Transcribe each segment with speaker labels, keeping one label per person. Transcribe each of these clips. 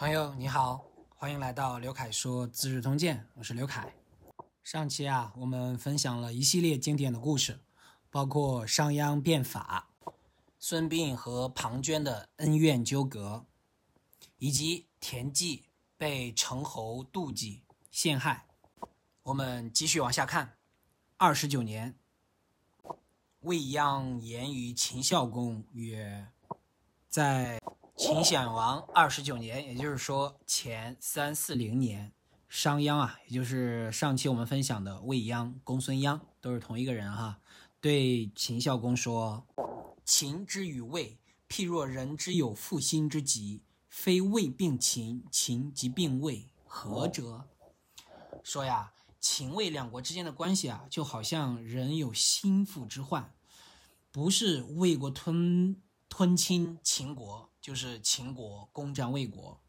Speaker 1: 朋友你好，欢迎来到刘凯说《资治通鉴》，我是刘凯。上期啊，我们分享了一系列经典的故事，包括商鞅变法、孙膑和庞涓的恩怨纠葛，以及田忌被成侯妒忌陷害。我们继续往下看。二十九年，未鞅言于秦孝公曰：“在。”秦显王二十九年，也就是说前三四零年，商鞅啊，也就是上期我们分享的魏鞅、公孙鞅，都是同一个人哈。对秦孝公说：“秦之与魏，譬若人之有负心之疾，非魏病秦，秦即病魏，何者？”说呀，秦魏两国之间的关系啊，就好像人有心腹之患，不是魏国吞吞侵秦国。就是秦国攻占魏国，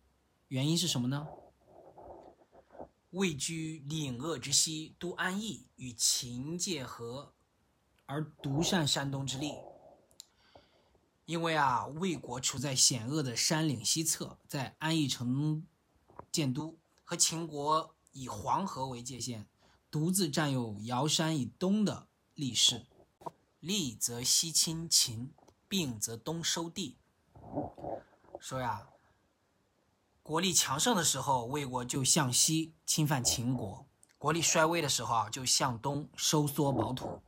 Speaker 1: 原因是什么呢？魏居岭鄂之西，都安邑，与秦界河，而独善山东之力。因为啊，魏国处在险恶的山岭西侧，在安邑城建都，和秦国以黄河为界限，独自占有尧山以东的利势。利则西侵秦，并则东收地。说呀，国力强盛的时候，魏国就向西侵犯秦国；国力衰微的时候，就向东收缩保土。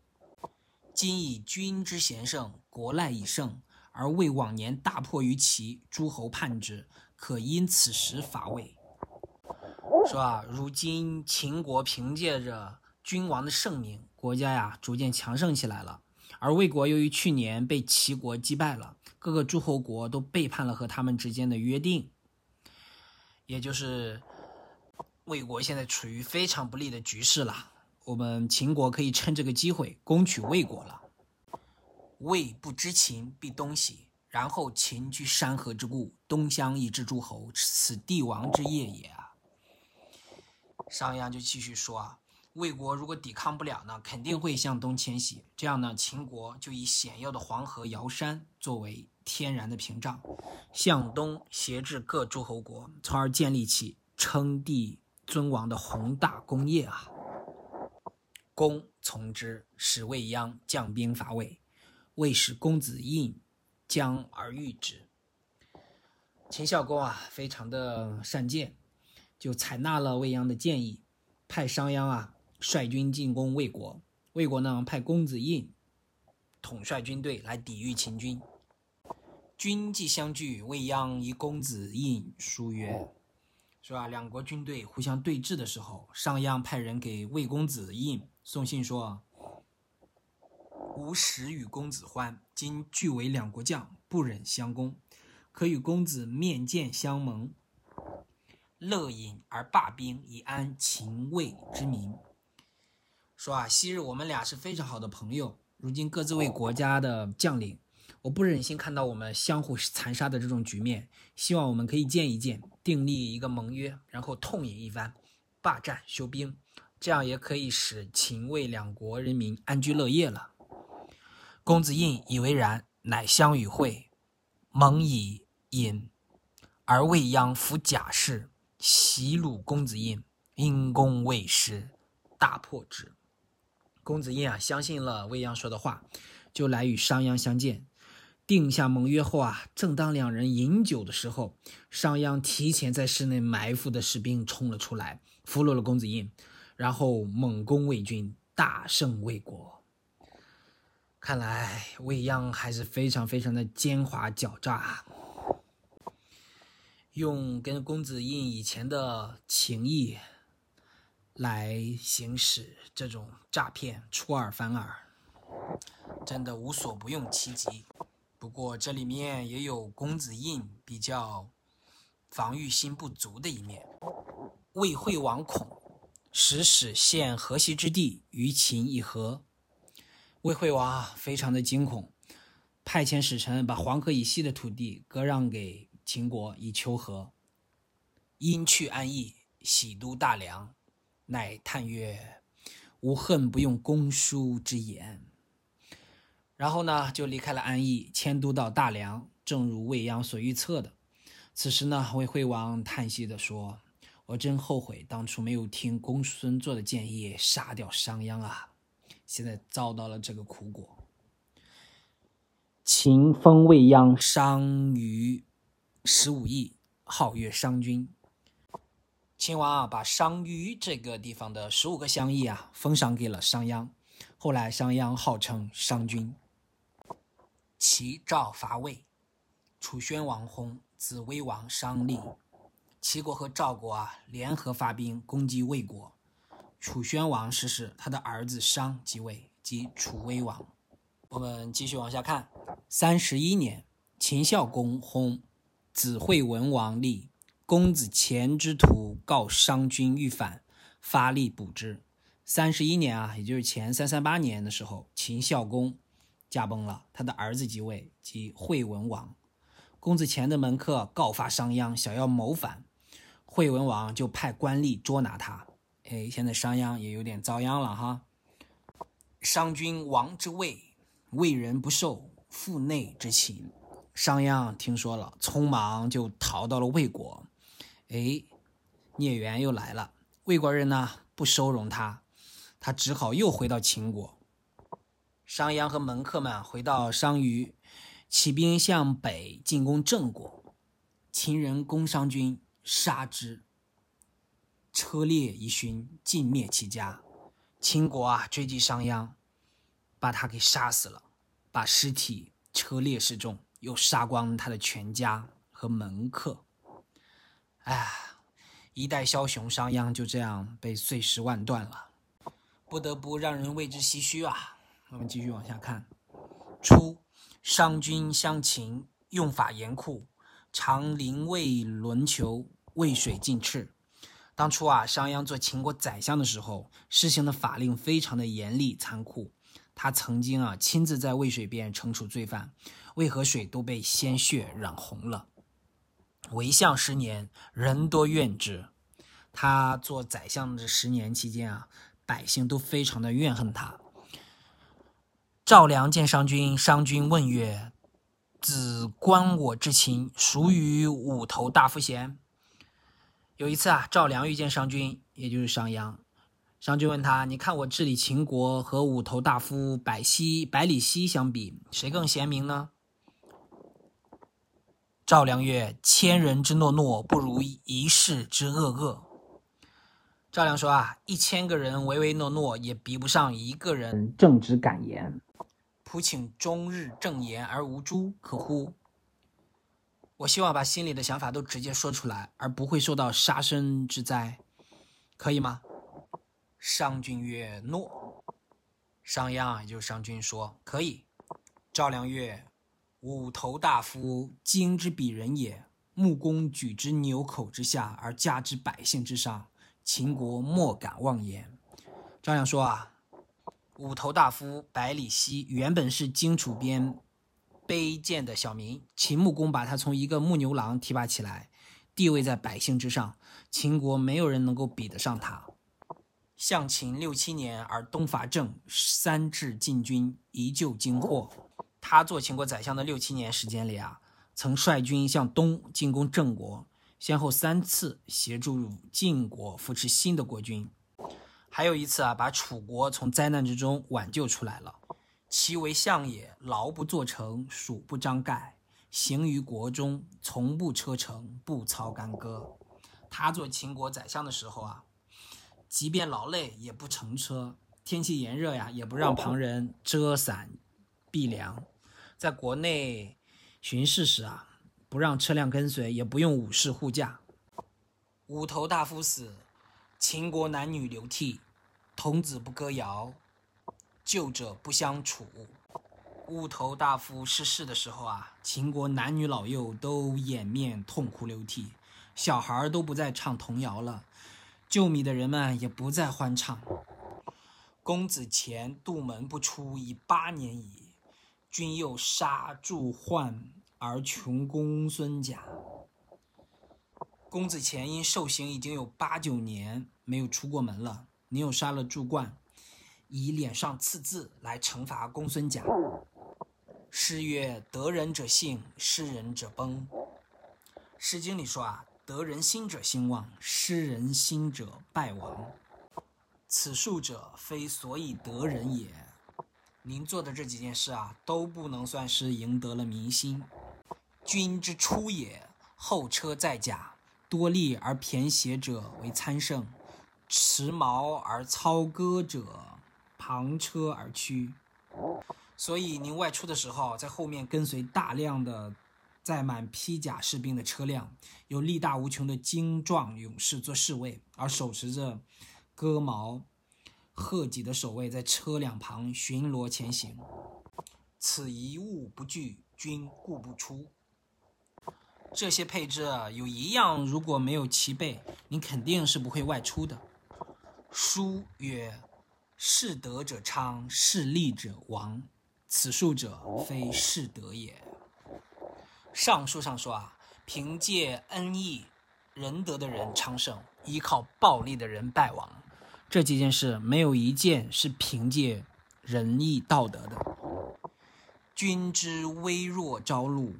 Speaker 1: 今以君之贤圣，国赖以盛，而魏往年大破于齐，诸侯叛之，可因此时伐魏。说啊，如今秦国凭借着君王的盛名，国家呀逐渐强盛起来了，而魏国由于去年被齐国击败了。各个诸侯国都背叛了和他们之间的约定，也就是魏国现在处于非常不利的局势了。我们秦国可以趁这个机会攻取魏国了。魏不知秦，必东徙，然后秦居山河之固，东乡以至诸侯，此帝王之业也啊。商鞅就继续说啊。魏国如果抵抗不了呢，肯定会向东迁徙。这样呢，秦国就以险要的黄河尧山作为天然的屏障，向东挟制各诸侯国，从而建立起称帝尊王的宏大功业啊。公从之，使未央将兵伐魏。魏使公子印将而御之。秦孝公啊，非常的善谏，就采纳了未鞅的建议，派商鞅啊。率军进攻魏国，魏国呢派公子印统帅军队来抵御秦军。军既相聚，未央以公子印书曰：“是吧？两国军队互相对峙的时候，商鞅派人给魏公子印送信说：‘吾始与公子欢，今俱为两国将，不忍相攻，可与公子面见相盟，乐饮而罢兵，以安秦魏之民。’”说啊，昔日我们俩是非常好的朋友，如今各自为国家的将领，我不忍心看到我们相互残杀的这种局面，希望我们可以见一见，订立一个盟约，然后痛饮一番，罢战休兵，这样也可以使秦魏两国人民安居乐业了。公子印以为然，乃相与会，盟以饮，而未鞅服甲士，袭虏公子印，因公未失，大破之。公子印啊，相信了未鞅说的话，就来与商鞅相见。定下盟约后啊，正当两人饮酒的时候，商鞅提前在室内埋伏的士兵冲了出来，俘虏了公子印，然后猛攻魏军，大胜魏国。看来未鞅还是非常非常的奸猾狡诈，用跟公子印以前的情谊。来行使这种诈骗出尔反尔，真的无所不用其极。不过这里面也有公子印比较防御心不足的一面。魏惠王恐，使使献河西之地于秦以和。魏惠王，非常的惊恐，派遣使臣把黄河以西的土地割让给秦国以求和。因去安邑，喜都大梁。乃叹曰：“吾恨不用公叔之言。”然后呢，就离开了安邑，迁都到大梁。正如未央所预测的，此时呢，魏惠王叹息地说：“我真后悔当初没有听公孙痤的建议，杀掉商鞅啊！现在遭到了这个苦果。”秦封未鞅商于十五邑，号曰商君。秦王啊，把商於这个地方的十五个乡邑啊，封赏给了商鞅。后来商鞅号称商君。齐赵伐魏，楚宣王薨，子威王商立。齐国和赵国啊联合发兵攻击魏国。楚宣王逝世，他的儿子商即位，即楚威王。我们继续往下看。三十一年，秦孝公薨，子惠文王立。公子虔之徒告商君欲反，发力补之。三十一年啊，也就是前三三八年的时候，秦孝公驾崩了，他的儿子即位，即惠文王。公子虔的门客告发商鞅，想要谋反，惠文王就派官吏捉拿他。哎，现在商鞅也有点遭殃了哈。商君王之位，魏人不受。腹内之情，商鞅听说了，匆忙就逃到了魏国。哎，孽缘又来了，魏国人呢不收容他，他只好又回到秦国。商鞅和门客们回到商於，起兵向北进攻郑国。秦人攻商军，杀之，车裂一勋，尽灭其家。秦国啊追击商鞅，把他给杀死了。把尸体车裂示众，又杀光他的全家和门客。哎，一代枭雄商鞅就这样被碎尸万段了，不得不让人为之唏嘘啊！我们继续往下看。初，商君相秦，用法严酷，常临渭轮求，渭水尽赤。当初啊，商鞅做秦国宰相的时候，施行的法令非常的严厉残酷。他曾经啊亲自在渭水边惩处罪犯，渭河水都被鲜血染红了。为相十年，人多怨之。他做宰相的十年期间啊，百姓都非常的怨恨他。赵良见商君，商君问曰：“子观我之情，孰与五头大夫贤？”有一次啊，赵良遇见商君，也就是商鞅。商君问他：“你看我治理秦国和五头大夫百西百里奚相比，谁更贤明呢？”赵良曰：“千人之诺诺，不如一世之恶恶。”赵良说：“啊，一千个人唯唯诺诺，也比不上一个人正直敢言。仆请终日正言而无诛，可乎？”我希望把心里的想法都直接说出来，而不会受到杀身之灾，可以吗？商君曰：“诺。”商鞅啊也就是商君说：“可以。”赵良曰：“五头大夫，精之比人也。木公举之牛口之下，而加之百姓之上，秦国莫敢妄言。”赵良说：“啊，五头大夫百里奚原本是荆楚边卑贱的小民，秦穆公把他从一个牧牛郎提拔起来，地位在百姓之上，秦国没有人能够比得上他。”向秦六七年而东伐郑，三至晋军，一救荆获。他做秦国宰相的六七年时间里啊，曾率军向东进攻郑国，先后三次协助晋国扶持新的国君。还有一次啊，把楚国从灾难之中挽救出来了。其为相也，劳不作成，蜀不张盖，行于国中，从不车乘，不操干戈。他做秦国宰相的时候啊。即便劳累也不乘车，天气炎热呀，也不让旁人遮伞避凉。在国内巡视时啊，不让车辆跟随，也不用武士护驾。五头大夫死，秦国男女流涕，童子不歌谣，旧者不相处。乌头大夫逝世的时候啊，秦国男女老幼都掩面痛哭流涕，小孩都不再唱童谣了。救米的人们也不再欢唱。公子虔杜门不出已八年矣，君又杀助患而穷公孙贾。公子虔因受刑已经有八九年没有出过门了，你又杀了祝冠，以脸上刺字来惩罚公孙贾。诗曰：“得人者幸，失人者崩。”诗经》里说啊，得人心者兴旺，失人心者败亡。此数者，非所以得人也。您做的这几件事啊，都不能算是赢得了民心。君之出也，后车在甲，多利而骈血者为参胜，持矛而操戈者，旁车而趋。所以您外出的时候，在后面跟随大量的载满披甲士兵的车辆，有力大无穷的精壮勇士做侍卫，而手持着戈矛、贺戟的守卫在车两旁巡逻前行。此一物不惧，君故不出。这些配置有一样如果没有齐备，您肯定是不会外出的。书曰：“士德者昌，士利者亡。此数者，非士德也。”上书上说啊，凭借恩义、仁德的人昌盛，依靠暴力的人败亡。这几件事没有一件是凭借仁义道德的。君之微弱朝露。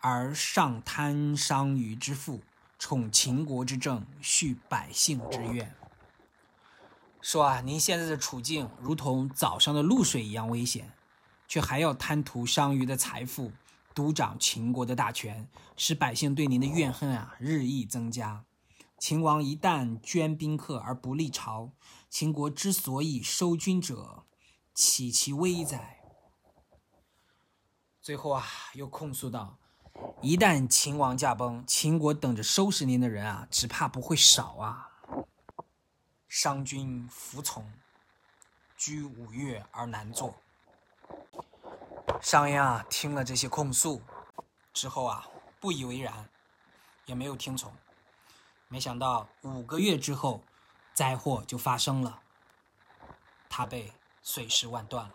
Speaker 1: 而上贪商于之富，宠秦国之政，恤百姓之怨。说啊，您现在的处境如同早上的露水一样危险，却还要贪图商于的财富，独掌秦国的大权，使百姓对您的怨恨啊日益增加。秦王一旦捐宾客而不立朝，秦国之所以收军者，岂其危哉？最后啊，又控诉道。一旦秦王驾崩，秦国等着收拾您的人啊，只怕不会少啊！商君服从，居五月而难坐。商鞅啊，听了这些控诉之后啊，不以为然，也没有听从。没想到五个月之后，灾祸就发生了，他被碎尸万段了。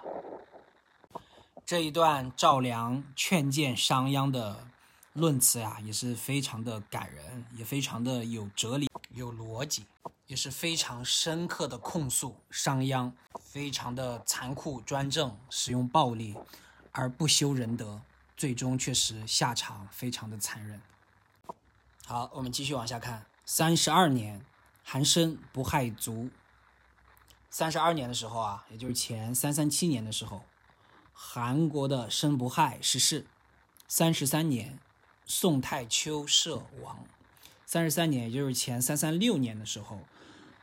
Speaker 1: 这一段赵良劝谏商鞅的。论词呀，也是非常的感人，也非常的有哲理、有逻辑，也是非常深刻的控诉商鞅，非常的残酷专政，使用暴力而不修仁德，最终确实下场非常的残忍。好，我们继续往下看。三十二年，韩申不害卒。三十二年的时候啊，也就是前三三七年的时候，韩国的申不害逝世。三十三年。宋太丘社亡，三十三年，也就是前三三六年的时候，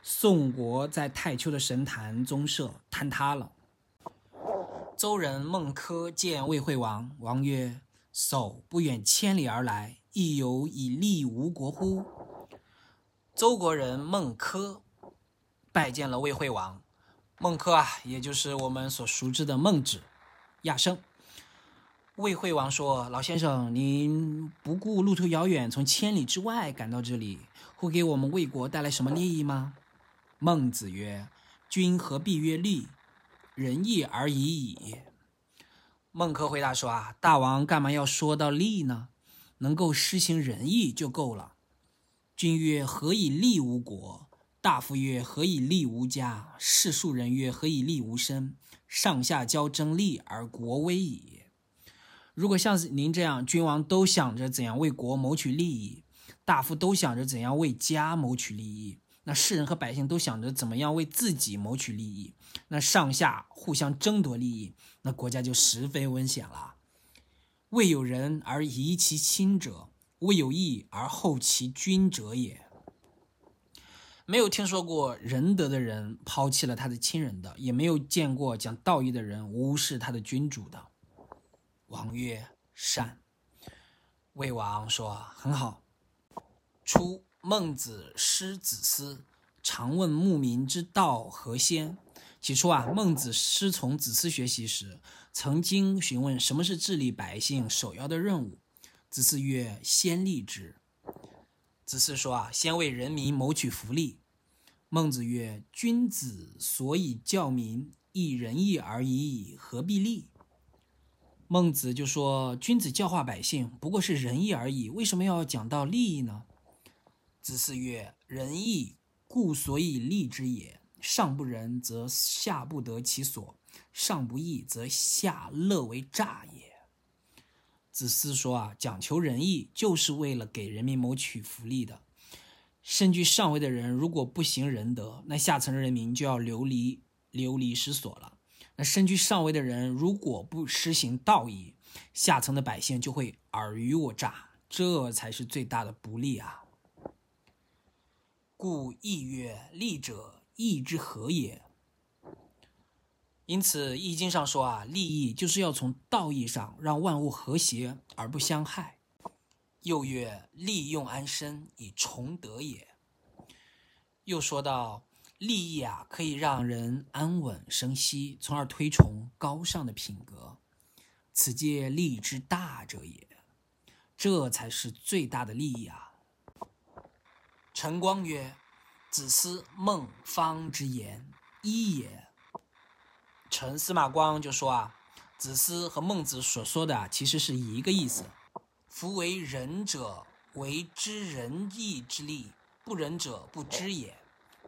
Speaker 1: 宋国在太丘的神坛宗社坍塌了。周人孟轲见魏惠王，王曰：“叟不远千里而来，亦有以利吴国乎？”周国人孟轲拜见了魏惠王。孟轲啊，也就是我们所熟知的孟子、亚圣。魏惠王说：“老先生，您不顾路途遥远，从千里之外赶到这里，会给我们魏国带来什么利益吗？”孟子曰：“君何必曰利？仁义而已矣。”孟轲回答说：“啊，大王干嘛要说到利呢？能够施行仁义就够了。”君曰：“何以利吾国？”大夫曰：“何以利吾家？”士庶人曰：“何以利吾身？”上下交争利而国危矣。如果像是您这样，君王都想着怎样为国谋取利益，大夫都想着怎样为家谋取利益，那世人和百姓都想着怎么样为自己谋取利益，那上下互相争夺利益，那国家就十分危险了。未有仁而遗其亲者，未有义而后其君者也。没有听说过仁德的人抛弃了他的亲人的，也没有见过讲道义的人无视他的君主的。王曰：“善。”魏王说：“很好。”初，孟子师子思，常问牧民之道何先。起初啊，孟子师从子思学习时，曾经询问什么是治理百姓首要的任务。子思曰：“先利之。”子思说：“啊，先为人民谋取福利。”孟子曰：“君子所以教民，亦仁义而已矣，何必利？”孟子就说：“君子教化百姓，不过是仁义而已，为什么要讲到利益呢？”子思曰：“仁义，故所以利之也。上不仁，则下不得其所；上不义，则下乐为诈也。”子思说啊，讲求仁义就是为了给人民谋取福利的。身居上位的人如果不行仁德，那下层人民就要流离流离失所了。身居上位的人如果不施行道义，下层的百姓就会尔虞我诈，这才是最大的不利啊。故义曰：利者，义之和也。因此，《易经》上说啊，利益就是要从道义上让万物和谐而不相害。又曰：利用安身以崇德也。又说到，利益啊，可以让人安稳生息，从而推崇高尚的品格。此皆利之大者也。这才是最大的利益啊。陈光曰：子思孟方之言一也。陈司马光就说啊，子思和孟子所说的其实是一个意思。夫为仁者，为知仁义之利；不仁者，不知也。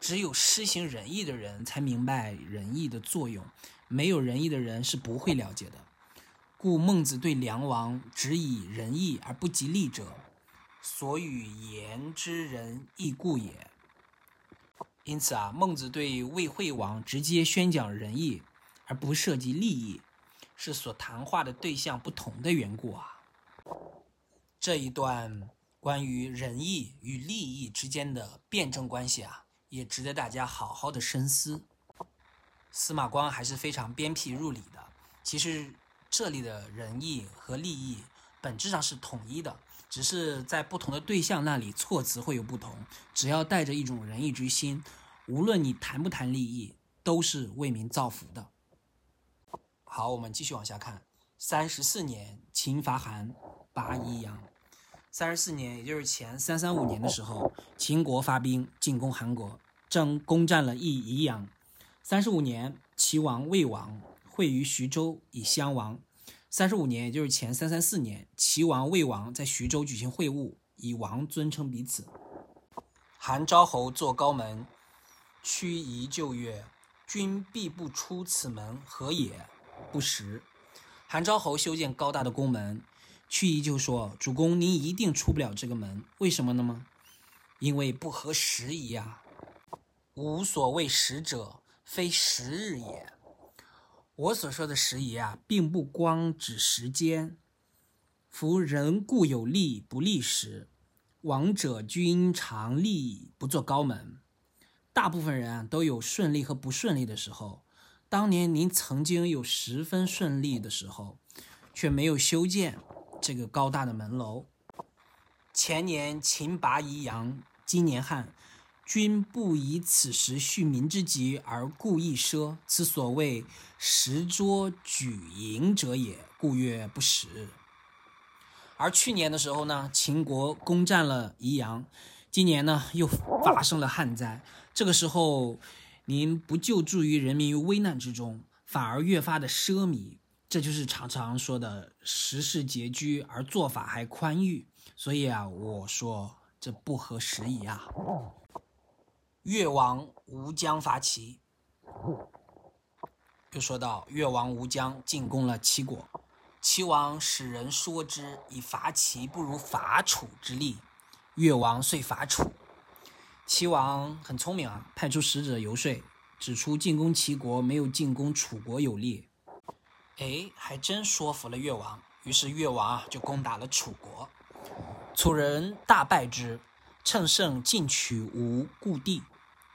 Speaker 1: 只有施行仁义的人才明白仁义的作用，没有仁义的人是不会了解的。故孟子对梁王只以仁义而不及利者，所与言之仁义故也。因此啊，孟子对魏惠王直接宣讲仁义。而不涉及利益，是所谈话的对象不同的缘故啊。这一段关于仁义与利益之间的辩证关系啊，也值得大家好好的深思。司马光还是非常鞭辟入里的。其实这里的仁义和利益本质上是统一的，只是在不同的对象那里措辞会有不同。只要带着一种仁义之心，无论你谈不谈利益，都是为民造福的。好，我们继续往下看。三十四年，秦伐韩，拔宜阳。三十四年，也就是前三三五年的时候，秦国发兵进攻韩国，正攻占了益宜阳。三十五年，齐王魏王会于徐州以相王。三十五年，也就是前三三四年，齐王魏王在徐州举行会晤，以王尊称彼此。韩昭侯坐高门，屈夷就曰：“君必不出此门，何也？”不实，韩昭侯修建高大的宫门，屈夷就说：“主公，您一定出不了这个门，为什么呢吗？因为不合时宜啊！无所谓时者，非时日也。我所说的时宜啊，并不光指时间。夫人固有利不利时，王者君常利不做高门。大部分人啊，都有顺利和不顺利的时候。”当年您曾经有十分顺利的时候，却没有修建这个高大的门楼。前年秦拔宜阳，今年汉，君不以此时恤民之急而故意奢，此所谓食桌举营者也，故曰不食。而去年的时候呢，秦国攻占了宜阳，今年呢又发生了旱灾，这个时候。您不救助于人民于危难之中，反而越发的奢靡，这就是常常说的时势拮据而做法还宽裕。所以啊，我说这不合时宜啊。越王吴江伐齐，又说到越王吴江进攻了齐国，齐王使人说之以伐齐不如伐楚之力，越王遂伐楚。齐王很聪明啊，派出使者游说，指出进攻齐国没有进攻楚国有利。哎，还真说服了越王。于是越王啊就攻打了楚国，楚人大败之，乘胜进取吴故地，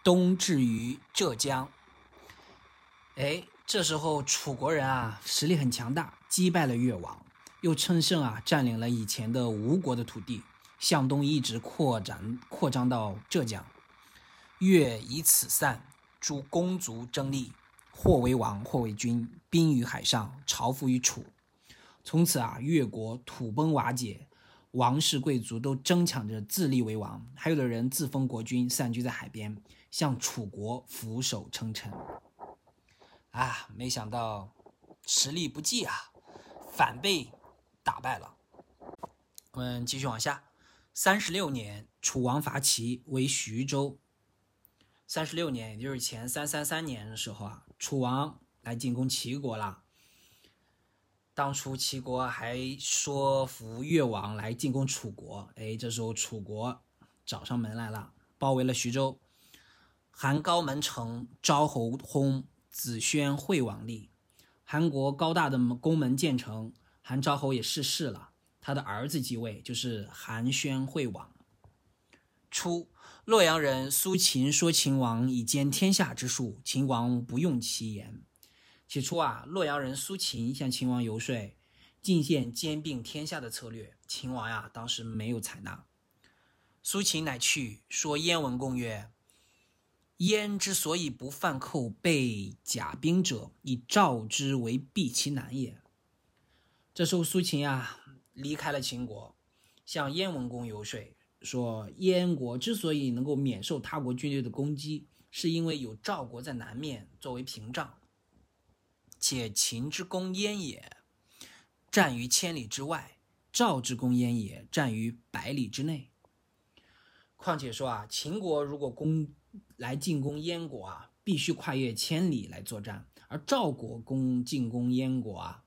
Speaker 1: 东至于浙江。哎，这时候楚国人啊实力很强大，击败了越王，又乘胜啊占领了以前的吴国的土地。向东一直扩展，扩张到浙江。越以此散，诸公族争利，或为王，或为君，兵于海上，朝服于楚。从此啊，越国土崩瓦解，王室贵族都争抢着自立为王，还有的人自封国君，散居在海边，向楚国俯首称臣。啊，没想到实力不济啊，反被打败了。我们继续往下。三十六年，楚王伐齐，为徐州。三十六年，也就是前三三三年的时候啊，楚王来进攻齐国了。当初齐国还说服越王来进攻楚国，哎，这时候楚国找上门来了，包围了徐州。韩高门城，昭侯薨，子宣惠王立。韩国高大的宫门建成，韩昭侯也逝世了，他的儿子继位，就是韩宣惠王。初，洛阳人苏秦说秦王以兼天下之术，秦王不用其言。起初啊，洛阳人苏秦向秦王游说进献兼并天下的策略，秦王呀当时没有采纳。苏秦乃去说燕文公曰：“燕之所以不犯寇备甲兵者，以赵之为避其难也。”这时候苏秦啊离开了秦国，向燕文公游说说燕国之所以能够免受他国军队的攻击，是因为有赵国在南面作为屏障。且秦之攻燕也，战于千里之外；赵之攻燕也，战于百里之内。况且说啊，秦国如果攻来进攻燕国啊，必须跨越千里来作战；而赵国攻进攻燕国啊，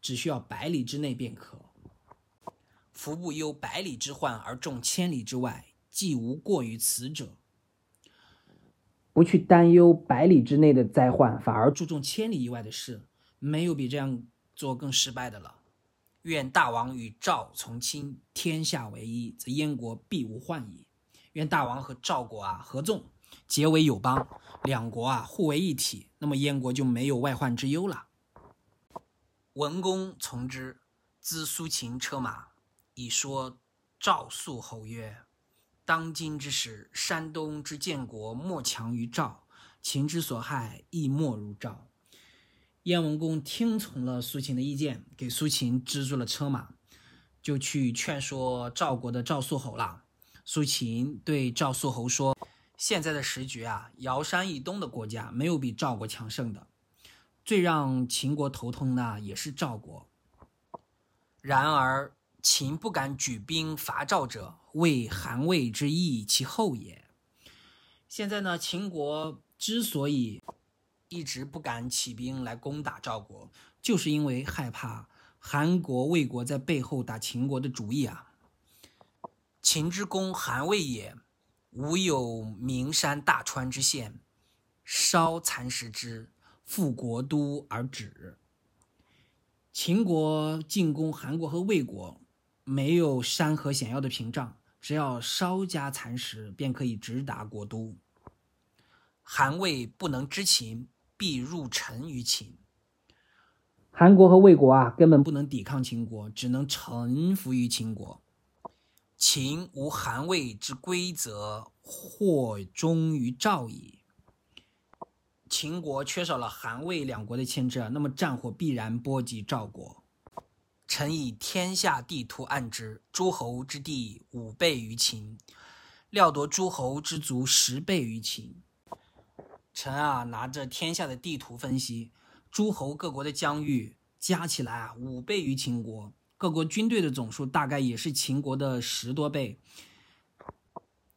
Speaker 1: 只需要百里之内便可。夫不忧百里之患而重千里之外，既无过于此者。不去担忧百里之内的灾患，反而注重千里以外的事，没有比这样做更失败的了。愿大王与赵从亲，天下为一，则燕国必无患矣。愿大王和赵国啊合纵，结为友邦，两国啊互为一体，那么燕国就没有外患之忧了。文公从之，资苏秦车马，以说赵肃侯曰。当今之时，山东之建国莫强于赵，秦之所害亦莫如赵。燕文公听从了苏秦的意见，给苏秦资助了车马，就去劝说赵国的赵肃侯了。苏秦对赵肃侯说：“现在的时局啊，尧山以东的国家没有比赵国强盛的，最让秦国头疼的也是赵国。然而。”秦不敢举兵伐赵者，为韩魏之义其后也。现在呢，秦国之所以一直不敢起兵来攻打赵国，就是因为害怕韩国、魏国在背后打秦国的主意啊。秦之攻韩魏也，无有名山大川之险，稍蚕食之，复国都而止。秦国进攻韩国和魏国。没有山河险要的屏障，只要稍加蚕食，便可以直达国都。韩魏不能知秦，必入臣于秦。韩国和魏国啊，根本不能抵抗秦国，只能臣服于秦国。秦无韩魏之规则，或忠于赵矣。秦国缺少了韩魏两国的牵制，那么战火必然波及赵国。臣以天下地图案之，诸侯之地五倍于秦，料夺诸侯之族十倍于秦。臣啊，拿着天下的地图分析，诸侯各国的疆域加起来啊，五倍于秦国，各国军队的总数大概也是秦国的十多倍。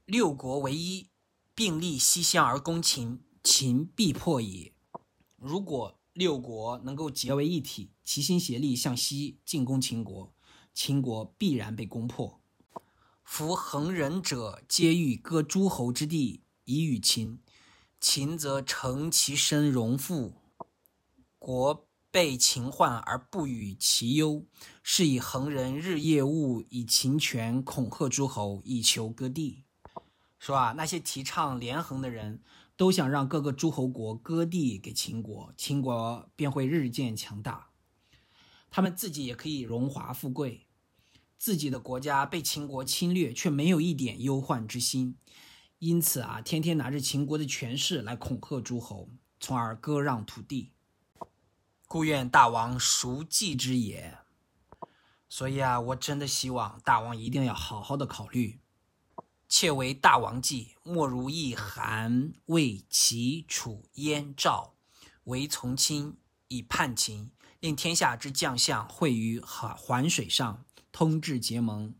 Speaker 1: 六国为一，并立西乡而攻秦，秦必破矣。如果六国能够结为一体，齐心协力向西进攻秦国，秦国必然被攻破。夫横人者，皆欲割诸侯之地以与秦，秦则乘其身荣富，国被秦患而不与其忧，是以横人日夜务以秦权恐吓诸侯，以求割地。说啊，那些提倡连横的人。都想让各个诸侯国割地给秦国，秦国便会日渐强大，他们自己也可以荣华富贵。自己的国家被秦国侵略，却没有一点忧患之心，因此啊，天天拿着秦国的权势来恐吓诸侯，从而割让土地。故愿大王熟计之也。所以啊，我真的希望大王一定要好好的考虑。窃为大王计，莫如一韩、魏、齐、楚、燕、赵为从亲，以叛秦，令天下之将相会于环环水上，通治结盟。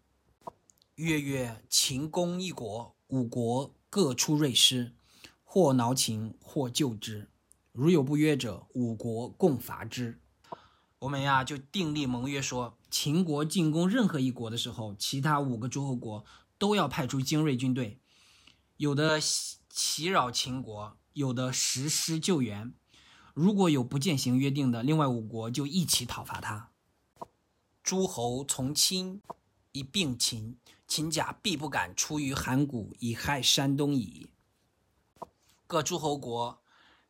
Speaker 1: 月月秦攻一国，五国各出锐师，或挠秦，或救之。如有不约者，五国共伐之。我们呀就订立盟约说，秦国进攻任何一国的时候，其他五个诸侯国都要派出精锐军队，有的袭扰秦国，有的实施救援。如果有不践行约定的，另外五国就一起讨伐他。诸侯从亲，以并秦，秦甲必不敢出于函谷以害山东矣。各诸侯国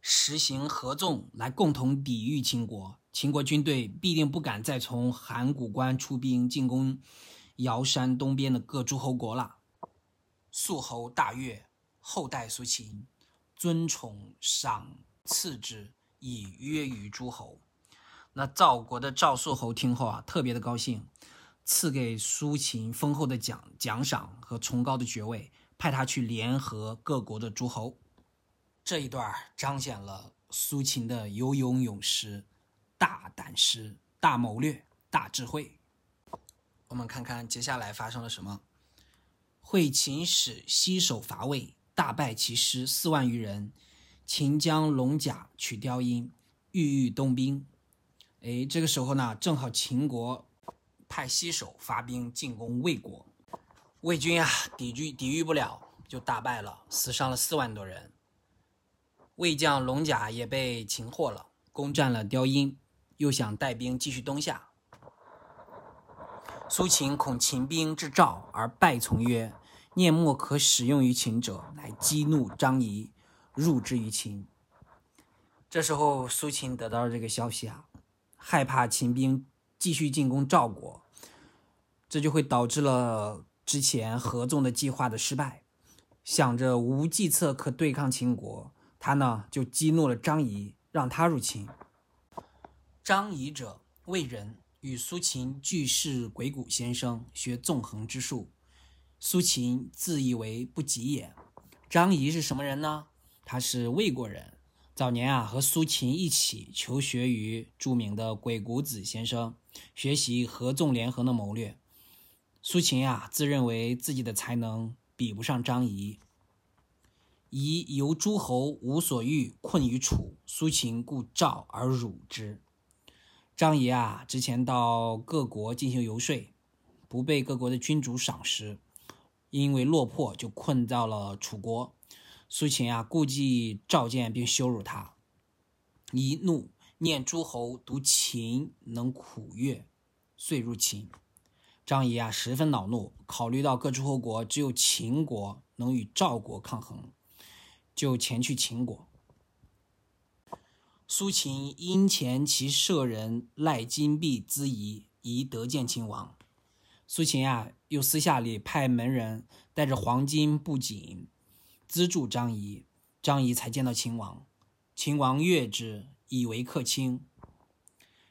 Speaker 1: 实行合纵来共同抵御秦国。秦国军队必定不敢再从函谷关出兵进攻尧山东边的各诸侯国了。肃侯大悦，后代苏秦，尊宠赏赐之，以约于诸侯。那赵国的赵肃侯听后啊，特别的高兴，赐给苏秦丰厚的奖奖赏和崇高的爵位，派他去联合各国的诸侯。这一段彰显了苏秦的有勇有实。大胆识、大谋略、大智慧。我们看看接下来发生了什么。会秦使西守伐魏，大败其师四万余人。秦将龙甲取雕阴，郁郁东兵。哎，这个时候呢，正好秦国派西守发兵进攻魏国，魏军啊抵御抵御不了，就大败了，死伤了四万多人。魏将龙甲也被擒获了，攻占了雕阴。又想带兵继续东下，苏秦恐秦兵至赵而败从，曰：“念莫可使用于秦者，乃激怒张仪，入之于秦。”这时候，苏秦得到了这个消息啊，害怕秦兵继续进攻赵国，这就会导致了之前合纵的计划的失败。想着无计策可对抗秦国，他呢就激怒了张仪，让他入秦。张仪者，魏人，与苏秦俱是鬼谷先生，学纵横之术。苏秦自以为不及也。张仪是什么人呢？他是魏国人，早年啊和苏秦一起求学于著名的鬼谷子先生，学习合纵连横的谋略。苏秦啊自认为自己的才能比不上张仪，仪由诸侯无所欲，困于楚，苏秦故召而辱之。张仪啊，之前到各国进行游说，不被各国的君主赏识，因为落魄就困到了楚国。苏秦啊，故计召见并羞辱他，一怒念诸侯独秦能苦越，遂入秦。张仪啊，十分恼怒，考虑到各诸侯国只有秦国能与赵国抗衡，就前去秦国。苏秦因前其舍人赖金币资仪，宜得见秦王。苏秦啊，又私下里派门人带着黄金布锦资助张仪，张仪才见到秦王。秦王悦之，以为客卿。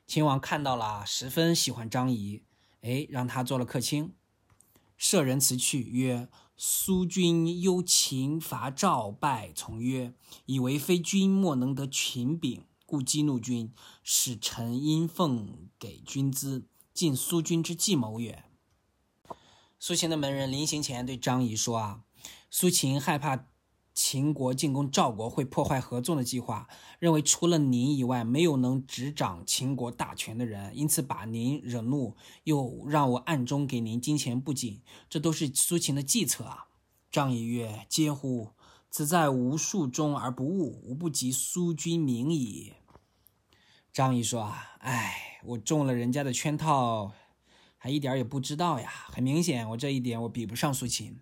Speaker 1: 秦王看到了，十分喜欢张仪，哎，让他做了客卿。舍人辞去，曰：“苏君忧秦伐赵败，从曰，以为非君莫能得秦柄。”故激怒君，使臣因奉给君资，尽苏君之计谋也。苏秦的门人临行前对张仪说：“啊，苏秦害怕秦国进攻赵国会破坏合纵的计划，认为除了您以外没有能执掌秦国大权的人，因此把您惹怒，又让我暗中给您金钱不仅，这都是苏秦的计策啊。”张仪曰：“嗟乎！此在无数中而不悟，吾不及苏君明矣。”张仪说：“啊，哎，我中了人家的圈套，还一点也不知道呀。很明显，我这一点我比不上苏秦。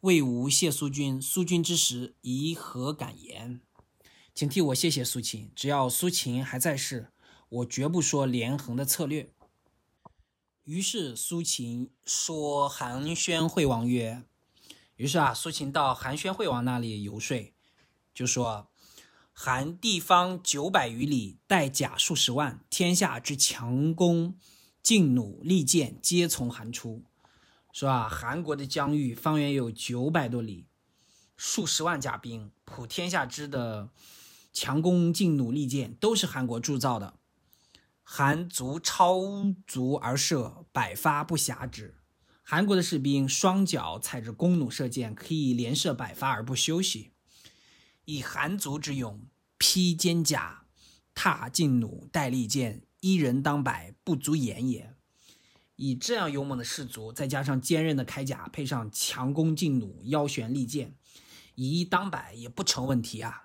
Speaker 1: 魏吾谢苏君，苏君之时，宜何敢言？请替我谢谢苏秦。只要苏秦还在世，我绝不说连横的策略。”于是苏秦说韩宣惠王曰：“于是啊，苏秦到韩宣惠王那里游说，就说。”韩地方九百余里，带甲数十万，天下之强弓劲弩利箭，皆从韩出。是吧，韩国的疆域方圆有九百多里，数十万甲兵，普天下之的强弓劲弩利箭，都是韩国铸造的。韩足超足而射，百发不暇之。韩国的士兵双脚踩着弓弩射箭，可以连射百发而不休息。以韩足之勇，披坚甲，踏劲弩，带利剑，一人当百，不足言也。以这样勇猛的士卒，再加上坚韧的铠甲，配上强弓劲弩、腰悬利剑，以一当百也不成问题啊！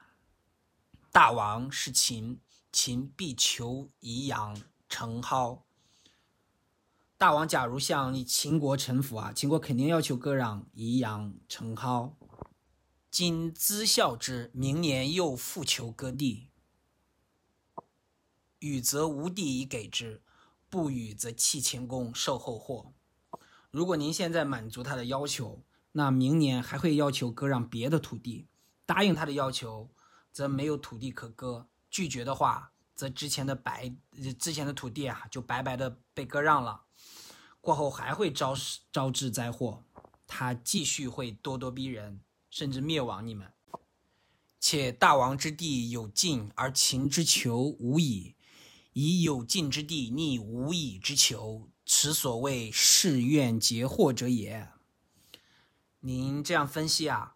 Speaker 1: 大王是秦，秦必求宜阳成蒿。大王假如向秦国臣服啊，秦国肯定要求割让宜阳成蒿。今资效之，明年又复求割地。予则无地以给之。不予则弃前功，受后祸。如果您现在满足他的要求，那明年还会要求割让别的土地。答应他的要求，则没有土地可割；拒绝的话，则之前的白之前的土地啊，就白白的被割让了。过后还会招招致灾祸，他继续会咄咄逼人，甚至灭亡你们。且大王之地有尽，而秦之求无已。以有尽之地逆无以之求，此所谓誓愿劫祸者也。您这样分析啊，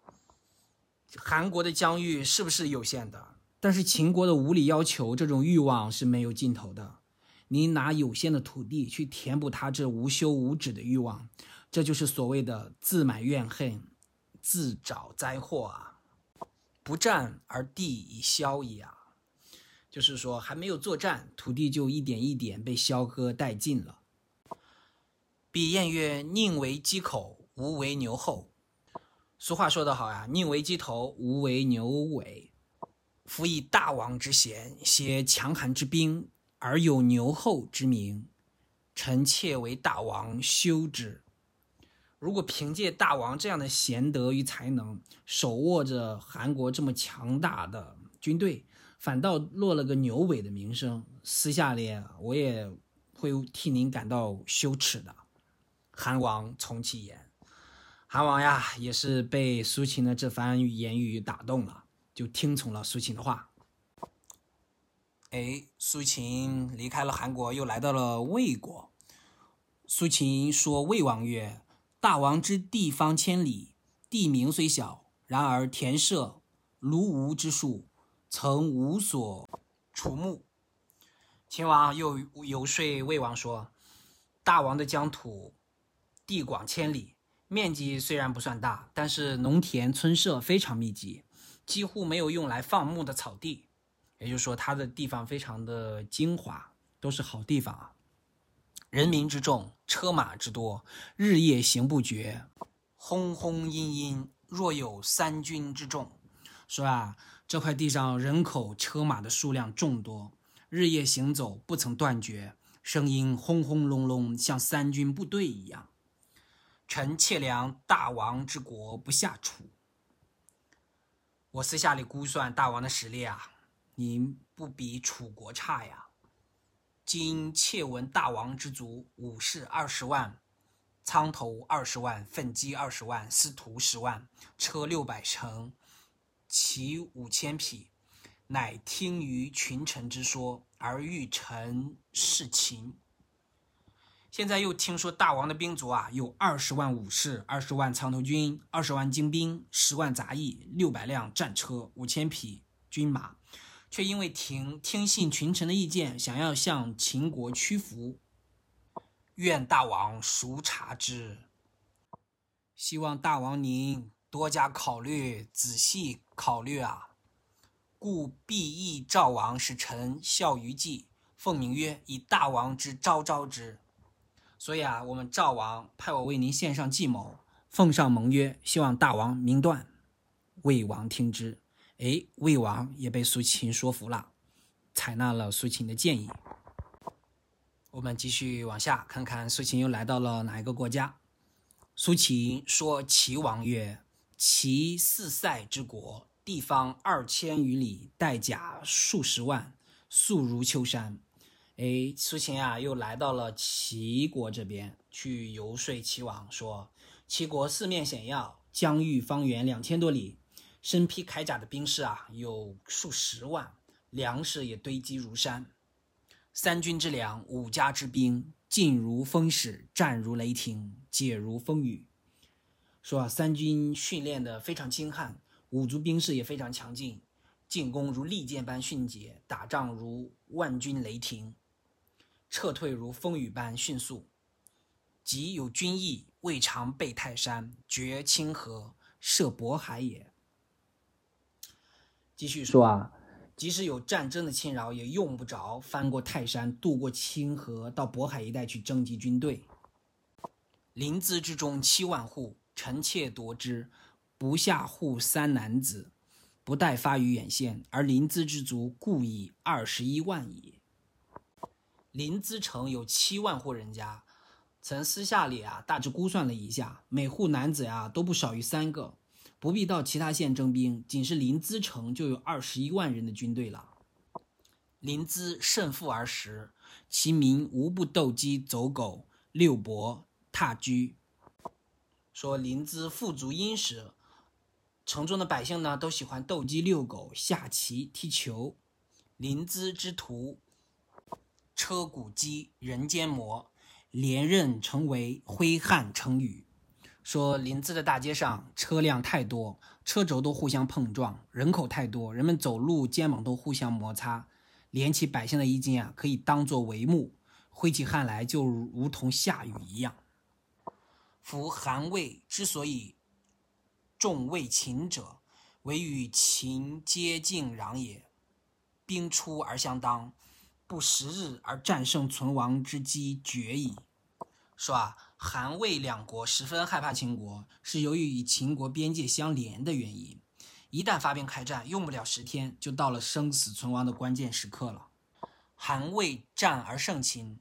Speaker 1: 韩国的疆域是不是有限的？但是秦国的无理要求，这种欲望是没有尽头的。您拿有限的土地去填补他这无休无止的欲望，这就是所谓的自满怨恨，自找灾祸啊！不战而地已消矣啊！就是说，还没有作战，土地就一点一点被削割殆尽了。比谚曰：“宁为鸡口，无为牛后。”俗话说得好呀，“宁为鸡头，无为牛尾。”夫以大王之贤，挟强悍之兵，而有牛后之名，臣妾为大王修之。如果凭借大王这样的贤德与才能，手握着韩国这么强大的军队，反倒落了个牛尾的名声，私下里我也会替您感到羞耻的。韩王从其言，韩王呀也是被苏秦的这番言语打动了，就听从了苏秦的话。哎，苏秦离开了韩国，又来到了魏国。苏秦说魏王曰：“大王之地方千里，地名虽小，然而田舍庐吴之数。”曾无所除目。秦王又游说魏王说：“大王的疆土地广千里，面积虽然不算大，但是农田村舍非常密集，几乎没有用来放牧的草地。也就是说，他的地方非常的精华，都是好地方啊。人民之众，车马之多，日夜行不绝，轰轰殷殷，若有三军之众。”说啊。这块地上人口、车马的数量众多，日夜行走不曾断绝，声音轰轰隆隆，像三军部队一样。臣妾量大王之国不下楚。我私下里估算大王的实力啊，您不比楚国差呀。今妾闻大王之族，武士二十万，仓头二十万，粪机二十万，司徒十万，车六百乘。其五千匹，乃听于群臣之说，而欲臣事秦。现在又听说大王的兵卒啊，有二十万武士，二十万藏头军，二十万精兵，十万杂役，六百辆战车，五千匹军马，却因为听听信群臣的意见，想要向秦国屈服。愿大王熟察之。希望大王您。多加考虑，仔细考虑啊！故必议赵王使臣效于计，奉名曰：“以大王之昭昭之。”所以啊，我们赵王派我为您献上计谋，奉上盟约，希望大王明断。魏王听之，哎，魏王也被苏秦说服了，采纳了苏秦的建议。我们继续往下看看，苏秦又来到了哪一个国家？苏秦说齐王曰。其四塞之国，地方二千余里，带甲数十万，素如丘山。哎，苏秦啊，又来到了齐国这边去游说齐王，说齐国四面险要，疆域方圆两千多里，身披铠甲的兵士啊有数十万，粮食也堆积如山，三军之粮，五家之兵，进如风使，战如雷霆，解如风雨。说啊，三军训练的非常精悍，五族兵士也非常强劲，进攻如利剑般迅捷，打仗如万军雷霆。撤退如风雨般迅速。即有军意，未尝背泰山，绝清河，涉渤海也。继续说啊，即使有战争的侵扰，也用不着翻过泰山，渡过清河，到渤海一带去征集军队。临淄之中七万户，臣妾夺之，不下户三男子，不待发于远县，而临淄之卒故已二十一万矣。临淄城有七万户人家。曾私下里啊，大致估算了一下，每户男子呀都不少于三个，不必到其他县征兵，仅是临淄城就有二十一万人的军队了。临淄甚富而实，其民无不斗鸡、走狗、遛骡、踏驹。说临淄富足殷实，城中的百姓呢都喜欢斗鸡、遛狗、下棋、踢球。临淄之徒，车鼓机，人间魔。连任成为挥汗成雨，说临淄的大街上车辆太多，车轴都互相碰撞；人口太多，人们走路肩膀都互相摩擦，连起百姓的衣襟啊，可以当做帷幕，挥起汗来就如同下雨一样。夫韩魏之所以重魏秦者，唯与秦接近壤也，兵出而相当。不十日而战胜存亡之机绝矣。说啊，韩魏两国十分害怕秦国，是由于与秦国边界相连的原因。一旦发兵开战，用不了十天，就到了生死存亡的关键时刻了。韩魏战而胜秦，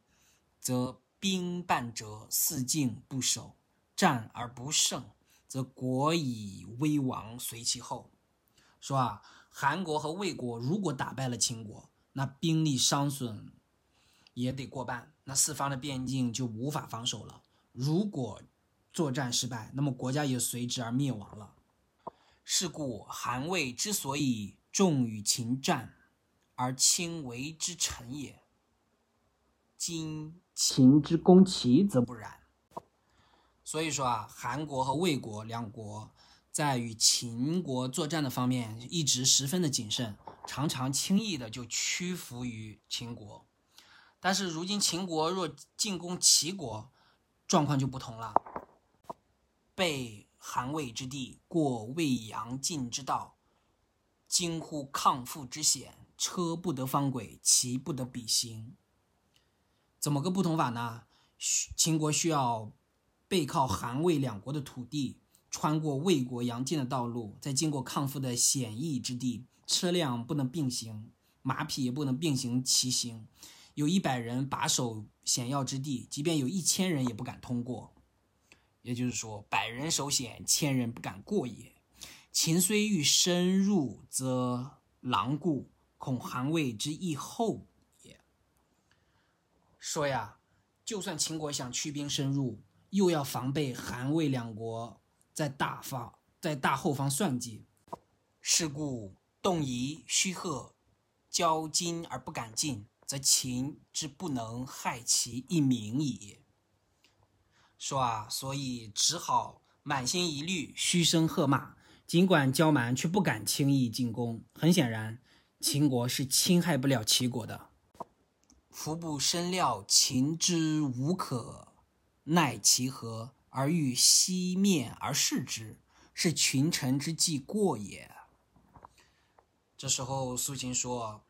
Speaker 1: 则兵半折，四境不守；战而不胜，则国以危亡随其后。说啊，韩国和魏国如果打败了秦国，那兵力伤损也得过半，那四方的边境就无法防守了。如果作战失败，那么国家也随之而灭亡了。是故韩魏之所以重与秦战，而轻为之臣也。今秦之攻齐，则不然。所以说啊，韩国和魏国两国在与秦国作战的方面，一直十分的谨慎。常常轻易的就屈服于秦国，但是如今秦国若进攻齐国，状况就不同了。被韩魏之地，过未阳晋之道，惊乎抗父之险，车不得方轨，骑不得比行。怎么个不同法呢？秦国需要背靠韩魏两国的土地，穿过魏国阳晋的道路，再经过抗父的险易之地。车辆不能并行，马匹也不能并行骑行。有一百人把守险要之地，即便有一千人也不敢通过。也就是说，百人守险，千人不敢过也。秦虽欲深入，则狼顾，恐韩魏之易后也。说呀，就算秦国想驱兵深入，又要防备韩魏两国在大方在大后方算计，是故。动夷虚贺，骄矜而不敢进，则秦之不能害其一民矣。说啊，所以只好满心疑虑，嘘声喝骂。尽管骄蛮，却不敢轻易进攻。很显然，秦国是侵害不了齐国的。夫不深料秦之无可奈其何，而欲西面而视之，是群臣之计过也。这时候，苏秦说：“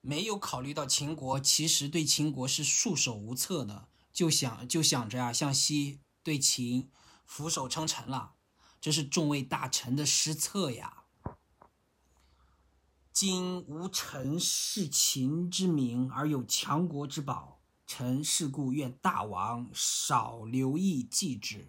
Speaker 1: 没有考虑到秦国其实对秦国是束手无策的，就想就想着啊，向西对秦俯首称臣了。这是众位大臣的失策呀。今无臣弑秦之名，而有强国之宝，臣是故愿大王少留意记之。”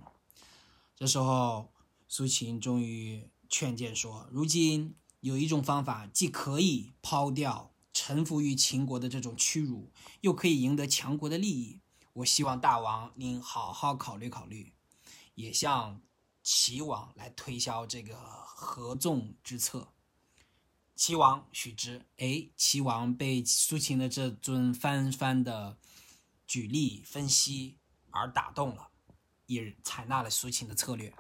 Speaker 1: 这时候，苏秦终于劝谏说：“如今。”有一种方法，既可以抛掉臣服于秦国的这种屈辱，又可以赢得强国的利益。我希望大王您好好考虑考虑，也向齐王来推销这个合纵之策。齐王许之。哎，齐王被苏秦的这尊翻番的举例分析而打动了，也采纳了苏秦的策略。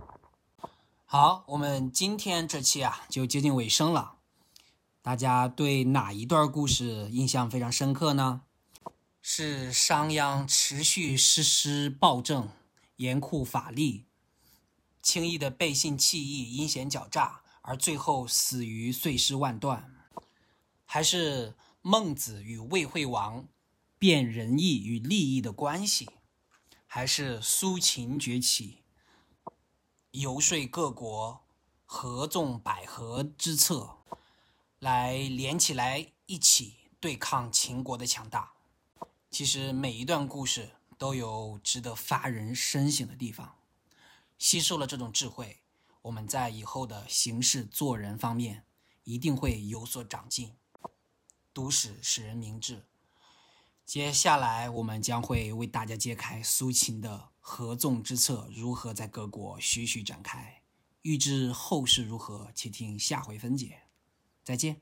Speaker 1: 好，我们今天这期啊就接近尾声了。大家对哪一段故事印象非常深刻呢？是商鞅持续实施暴政，严酷法律，轻易的背信弃义，阴险狡诈，而最后死于碎尸万段？还是孟子与魏惠王变仁义与利益的关系？还是苏秦崛起，游说各国合纵捭阖之策，来连起来一起对抗秦国的强大？其实每一段故事都有值得发人深省的地方。吸收了这种智慧，我们在以后的行事做人方面一定会有所长进。读史使人明智。接下来，我们将会为大家揭开苏秦的合纵之策如何在各国徐徐展开。欲知后事如何，且听下回分解。再见。